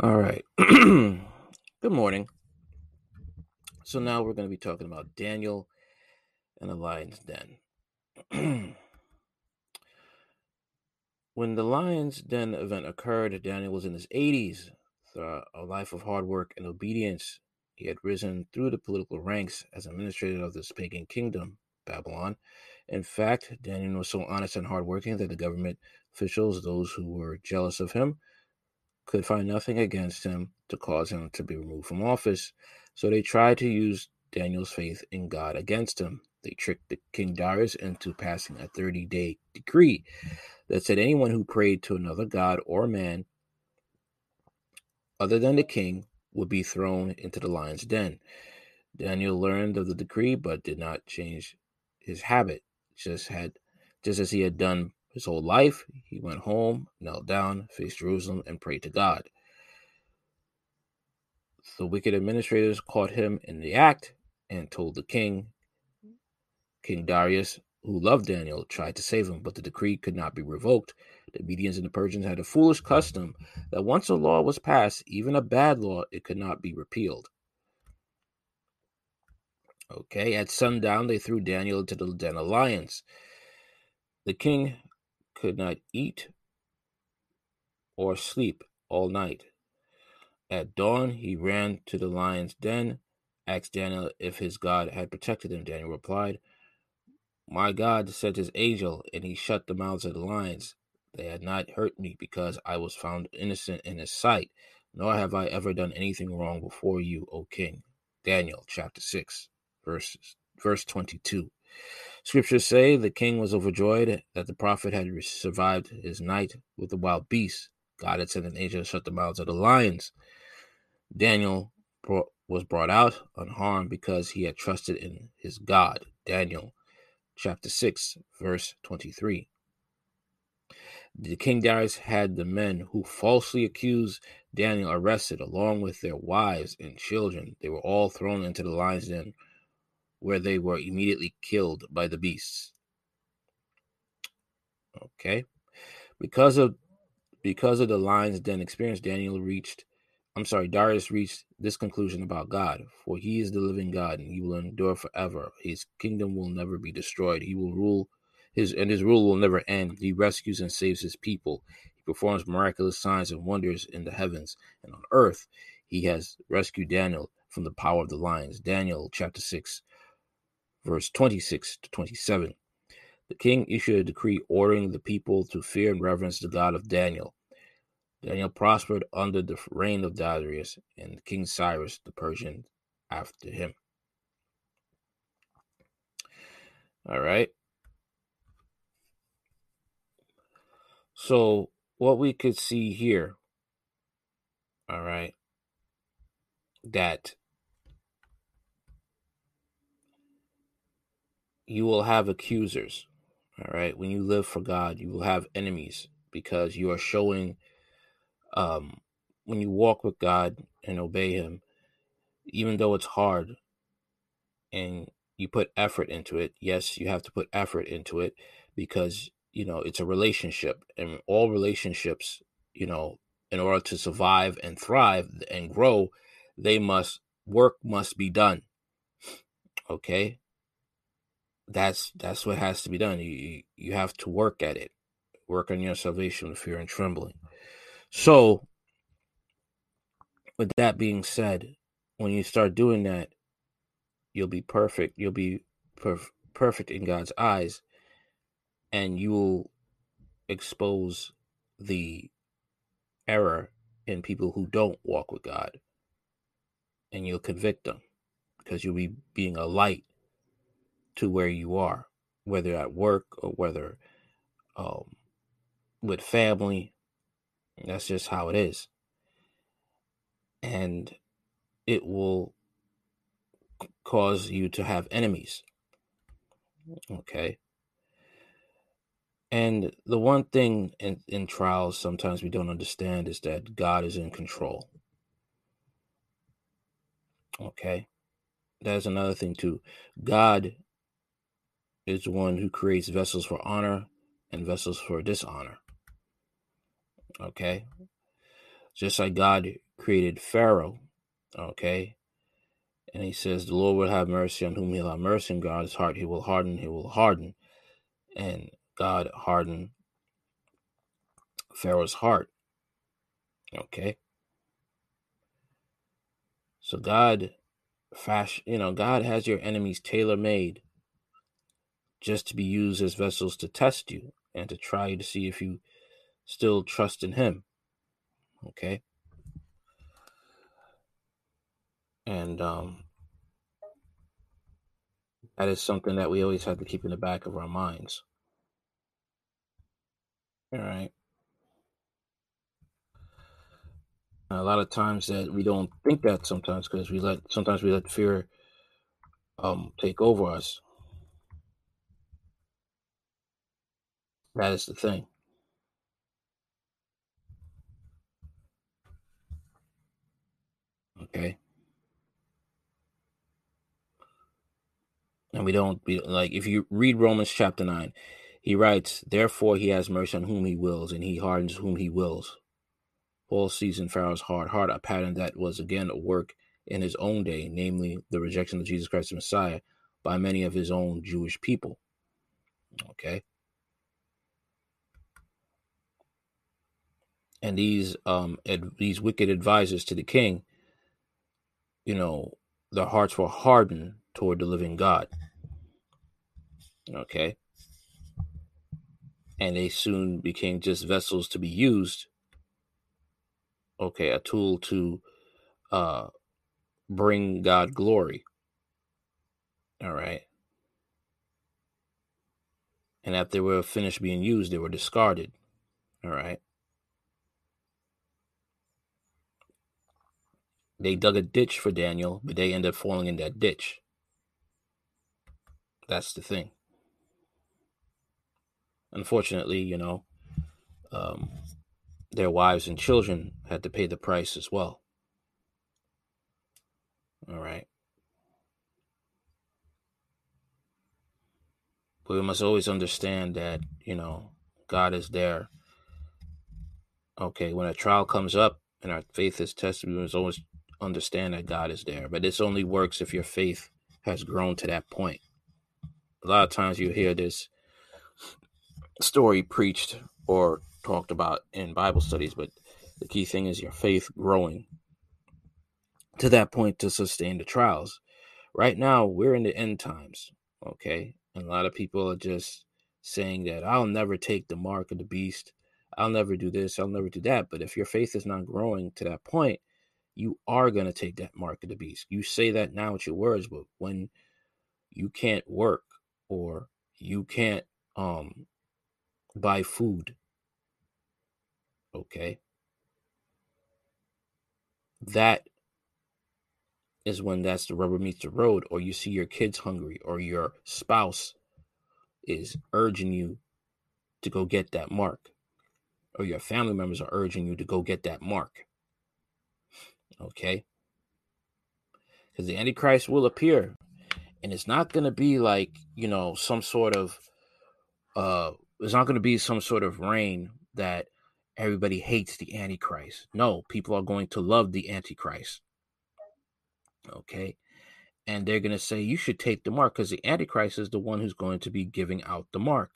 All right. Good morning. So now we're going to be talking about Daniel and the lion's den. when the lion's den event occurred, Daniel was in his 80s. Through a life of hard work and obedience, he had risen through the political ranks as administrator of this pagan kingdom, Babylon. In fact, Daniel was so honest and hardworking that the government officials, those who were jealous of him, could find nothing against him to cause him to be removed from office. So they tried to use Daniel's faith in God against him. They tricked the King Darius into passing a 30 day decree that said anyone who prayed to another god or man other than the king would be thrown into the lion's den. Daniel learned of the decree but did not change his habit. Just had just as he had done his whole life, he went home, knelt down, faced Jerusalem, and prayed to God. The wicked administrators caught him in the act and told the king. King Darius, who loved Daniel, tried to save him, but the decree could not be revoked. The Medians and the Persians had a foolish custom that once a law was passed, even a bad law, it could not be repealed. Okay, at sundown, they threw Daniel into the den of lions. The king could not eat or sleep all night. At dawn, he ran to the lion's den, asked Daniel if his God had protected him. Daniel replied, My God sent his angel, and he shut the mouths of the lions. They had not hurt me because I was found innocent in his sight, nor have I ever done anything wrong before you, O king. Daniel chapter 6, verses, verse 22. Scriptures say the king was overjoyed that the prophet had survived his night with the wild beasts. God had sent an angel to shut the mouths of the lions. Daniel brought, was brought out unharmed because he had trusted in his God. Daniel chapter 6, verse 23. The king Darius had the men who falsely accused Daniel arrested along with their wives and children. They were all thrown into the lion's den where they were immediately killed by the beasts. Okay. Because of because of the lion's den experience, Daniel reached I'm sorry, Darius reached this conclusion about God, for he is the living God and he will endure forever. His kingdom will never be destroyed. He will rule his and his rule will never end. He rescues and saves his people. He performs miraculous signs and wonders in the heavens and on earth. He has rescued Daniel from the power of the lions. Daniel chapter 6 verse 26 to 27. The king issued a decree ordering the people to fear and reverence the God of Daniel. Daniel prospered under the reign of Darius and King Cyrus the Persian after him. All right. So, what we could see here, all right, that you will have accusers. All right. When you live for God, you will have enemies because you are showing, um, when you walk with God and obey Him, even though it's hard and you put effort into it, yes, you have to put effort into it because, you know, it's a relationship and all relationships, you know, in order to survive and thrive and grow, they must work must be done. Okay? That's that's what has to be done. You you have to work at it, work on your salvation with fear and trembling. So, with that being said, when you start doing that, you'll be perfect. You'll be perf- perfect in God's eyes, and you will expose the error in people who don't walk with God, and you'll convict them because you'll be being a light to where you are, whether at work or whether um, with family. That's just how it is. And it will cause you to have enemies. Okay. And the one thing in, in trials sometimes we don't understand is that God is in control. Okay. That's another thing, too. God is one who creates vessels for honor and vessels for dishonor. Okay. Just like God created Pharaoh. Okay. And he says, The Lord will have mercy on whom he'll have mercy, and God's heart he will harden, he will harden. And God hardened Pharaoh's heart. Okay. So God fashion you know, God has your enemies tailor made just to be used as vessels to test you and to try to see if you still trust in him. Okay. And um that is something that we always have to keep in the back of our minds. All right. a lot of times that we don't think that sometimes because we let sometimes we let fear um take over us. That is the thing. Okay. And we don't be like if you read Romans chapter nine, he writes, Therefore he has mercy on whom he wills, and he hardens whom he wills. Paul sees in Pharaoh's hard heart a pattern that was again a work in his own day, namely the rejection of Jesus Christ the Messiah by many of his own Jewish people. Okay. And these um ad, these wicked advisors to the king, you know, their hearts were hardened toward the living God. Okay. And they soon became just vessels to be used okay, a tool to uh, bring God glory. All right. And after they were finished being used, they were discarded. All right. They dug a ditch for Daniel, but they ended up falling in that ditch. That's the thing. Unfortunately, you know, um, their wives and children had to pay the price as well. All right. But we must always understand that, you know, God is there. Okay, when a trial comes up and our faith is tested, we must always understand that God is there. But this only works if your faith has grown to that point. A lot of times you hear this story preached or talked about in Bible studies, but the key thing is your faith growing to that point to sustain the trials. Right now, we're in the end times, okay? And a lot of people are just saying that I'll never take the mark of the beast. I'll never do this. I'll never do that. But if your faith is not growing to that point, you are going to take that mark of the beast. You say that now with your words, but when you can't work or you can't um buy food Okay. That is when that's the rubber meets the road, or you see your kids hungry, or your spouse is urging you to go get that mark, or your family members are urging you to go get that mark. Okay. Because the Antichrist will appear, and it's not going to be like, you know, some sort of, uh, it's not going to be some sort of reign that everybody hates the Antichrist. No, people are going to love the Antichrist. Okay. And they're going to say, you should take the mark because the Antichrist is the one who's going to be giving out the mark.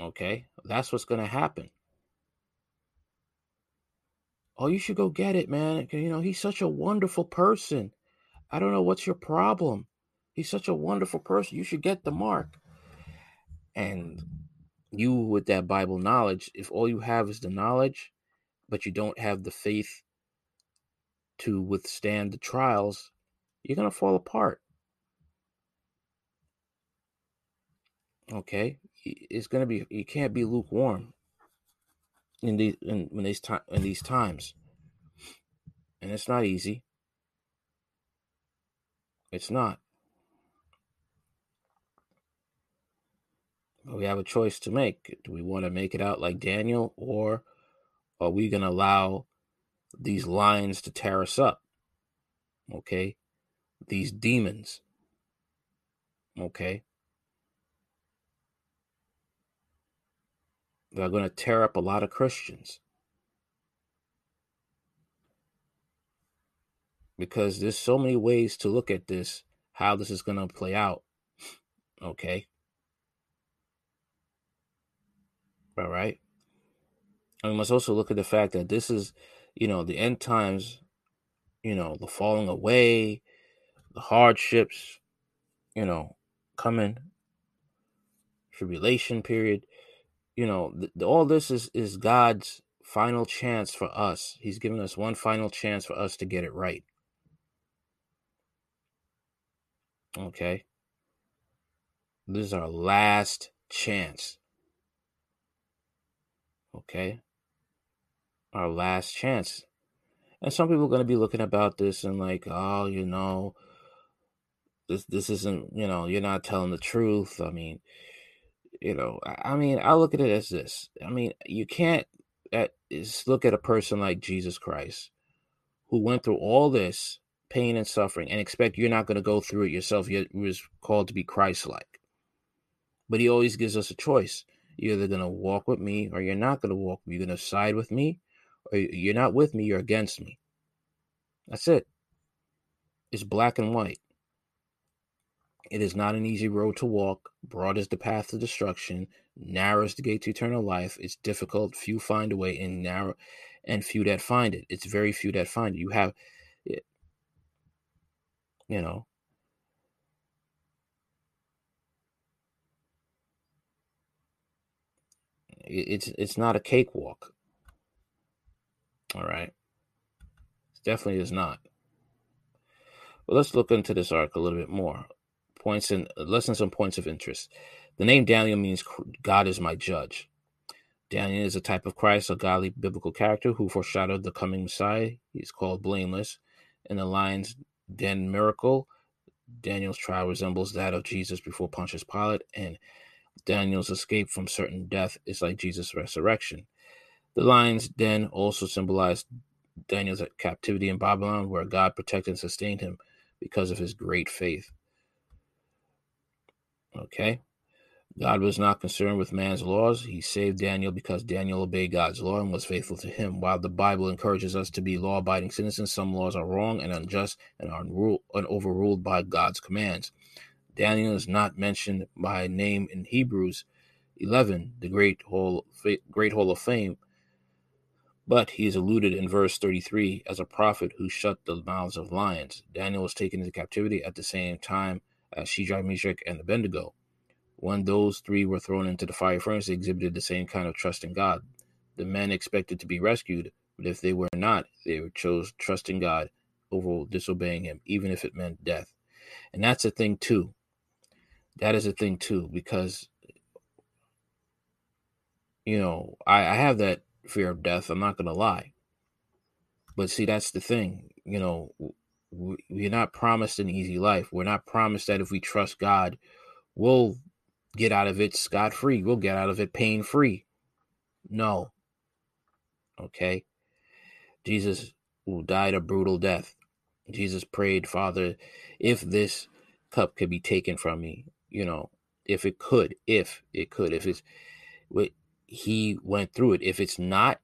Okay. That's what's going to happen. Oh, you should go get it, man. You know, he's such a wonderful person. I don't know what's your problem. He's such a wonderful person. You should get the mark. And you with that Bible knowledge, if all you have is the knowledge, but you don't have the faith to withstand the trials, you're going to fall apart. Okay? It's going to be you can't be lukewarm in these in, in these time in these times. And it's not easy. It's not. we have a choice to make. Do we want to make it out like Daniel, or are we going to allow these lions to tear us up? Okay. These demons. Okay. that are going to tear up a lot of Christians. Because there's so many ways to look at this, how this is going to play out. Okay. All right. And we must also look at the fact that this is, you know, the end times, you know, the falling away, the hardships, you know, coming, tribulation period you know, th- all this is is God's final chance for us. He's giving us one final chance for us to get it right. Okay. This is our last chance. Okay. Our last chance. And some people are going to be looking about this and like, oh, you know, this this isn't, you know, you're not telling the truth. I mean, you know, I, mean, I look at it as this. I mean, you can't at, is look at a person like Jesus Christ who went through all this pain and suffering and expect you're not going to go through it yourself. You was called to be Christ-like. But he always gives us a choice. You're either going to walk with me or you're not going to walk. You're going to side with me or you're not with me, you're against me. That's it. It's black and white. It is not an easy road to walk. Broad is the path to destruction. Narrow is the gate to eternal life. It's difficult. Few find a way, and narrow, and few that find it. It's very few that find it. You have, it. you know, it's it's not a cakewalk. All right, it definitely is not. Well, let's look into this arc a little bit more. Points and uh, lessons and points of interest. The name Daniel means God is my judge. Daniel is a type of Christ, a godly biblical character who foreshadowed the coming Messiah. He's called blameless. In the lion's den miracle, Daniel's trial resembles that of Jesus before Pontius Pilate, and Daniel's escape from certain death is like Jesus' resurrection. The lion's den also symbolized Daniel's captivity in Babylon, where God protected and sustained him because of his great faith. Okay. God was not concerned with man's laws. He saved Daniel because Daniel obeyed God's law and was faithful to him. While the Bible encourages us to be law abiding citizens, some laws are wrong and unjust and are and overruled by God's commands. Daniel is not mentioned by name in Hebrews 11, the great hall, great hall of fame, but he is alluded in verse 33 as a prophet who shut the mouths of lions. Daniel was taken into captivity at the same time Uh, as Shadrach, Meshach, and Abednego. When those three were thrown into the fire furnace, they exhibited the same kind of trust in God. The men expected to be rescued, but if they were not, they chose trusting God over disobeying Him, even if it meant death. And that's a thing too. That is a thing too, because you know I, I have that fear of death. I'm not gonna lie, but see, that's the thing. You know, we're not promised an easy life. We're not promised that if we trust God, we'll get out of it scot free. We'll get out of it pain free. No. Okay. Jesus died a brutal death. Jesus prayed, Father, if this cup could be taken from me, you know, if it could, if it could, if it's, he went through it. If it's not,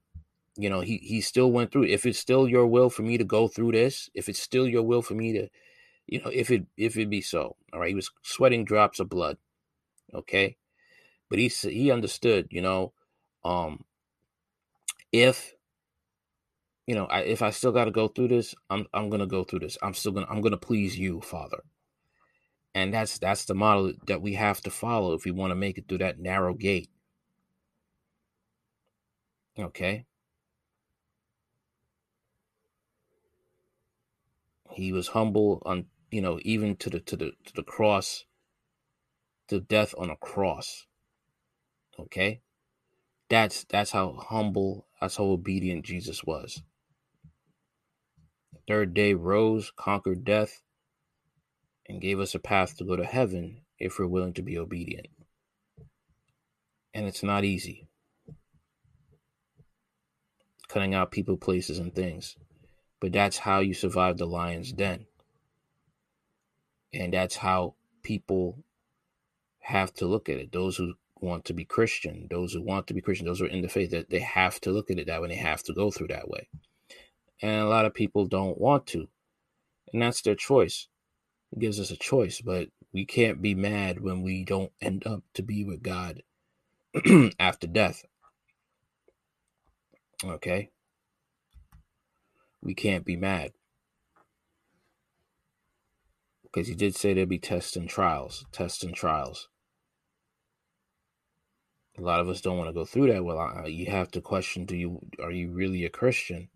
you know, he he still went through. If it's still your will for me to go through this, if it's still your will for me to, you know, if it if it be so, all right. He was sweating drops of blood okay but he he understood you know um if you know I, if i still got to go through this i'm i'm to go through this i'm still to i'm to please you father and that's that's the model that we have to follow if we want to make it through that narrow gate okay he was humble on you know even to the to the to the cross to death on a cross. Okay? That's that's how humble, that's how obedient Jesus was. Third day rose, conquered death, and gave us a path to go to heaven if we're willing to be obedient. And it's not easy. Cutting out people, places, and things. But that's how you survive the lion's den. And that's how people have to look at it. Those who want to be Christian, those who want to be Christian, those who are in the faith, that they have to look at it that way. They have to go through that way. And a lot of people don't want to. And that's their choice. It gives us a choice, but we can't be mad when we don't end up to be with God after death. Okay? We can't be mad. Because he did say there'd be tests and trials, tests and trials. A lot of us don't want to go through that. Well, uh, you have to question: Do you are you really a Christian?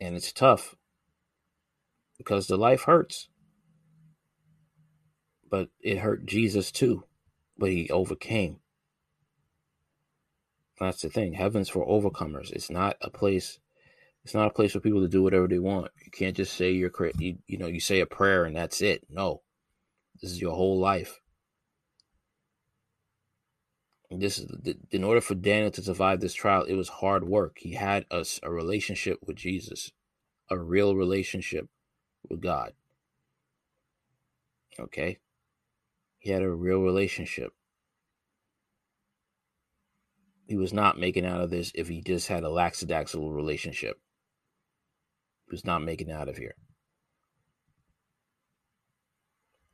And it's tough because the life hurts, but it hurt Jesus too, but he overcame. That's the thing. Heaven's for overcomers. It's not a place. It's not a place for people to do whatever they want. You can't just say your you, you know you say a prayer and that's it. No, this is your whole life. This is in order for Daniel to survive this trial. It was hard work. He had a, a relationship with Jesus, a real relationship with God. Okay, he had a real relationship. He was not making out of this if he just had a lackadaisical relationship. He was not making out of here.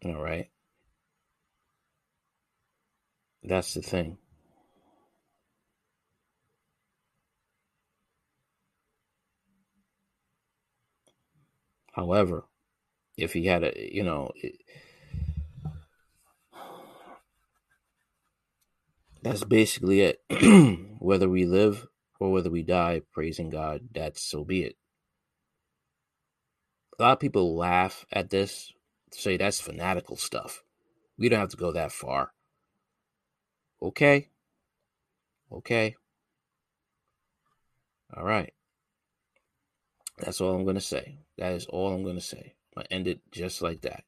All right. That's the thing. However, if he had a, you know, that's basically it. whether we live or whether we die praising God, that's so be it. A lot of people laugh at this, say that's fanatical stuff. We don't have to go that far. Okay. Okay. All right. That's all I'm going to say. That is all I'm going to say. To end it just like that.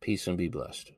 Peace and be blessed.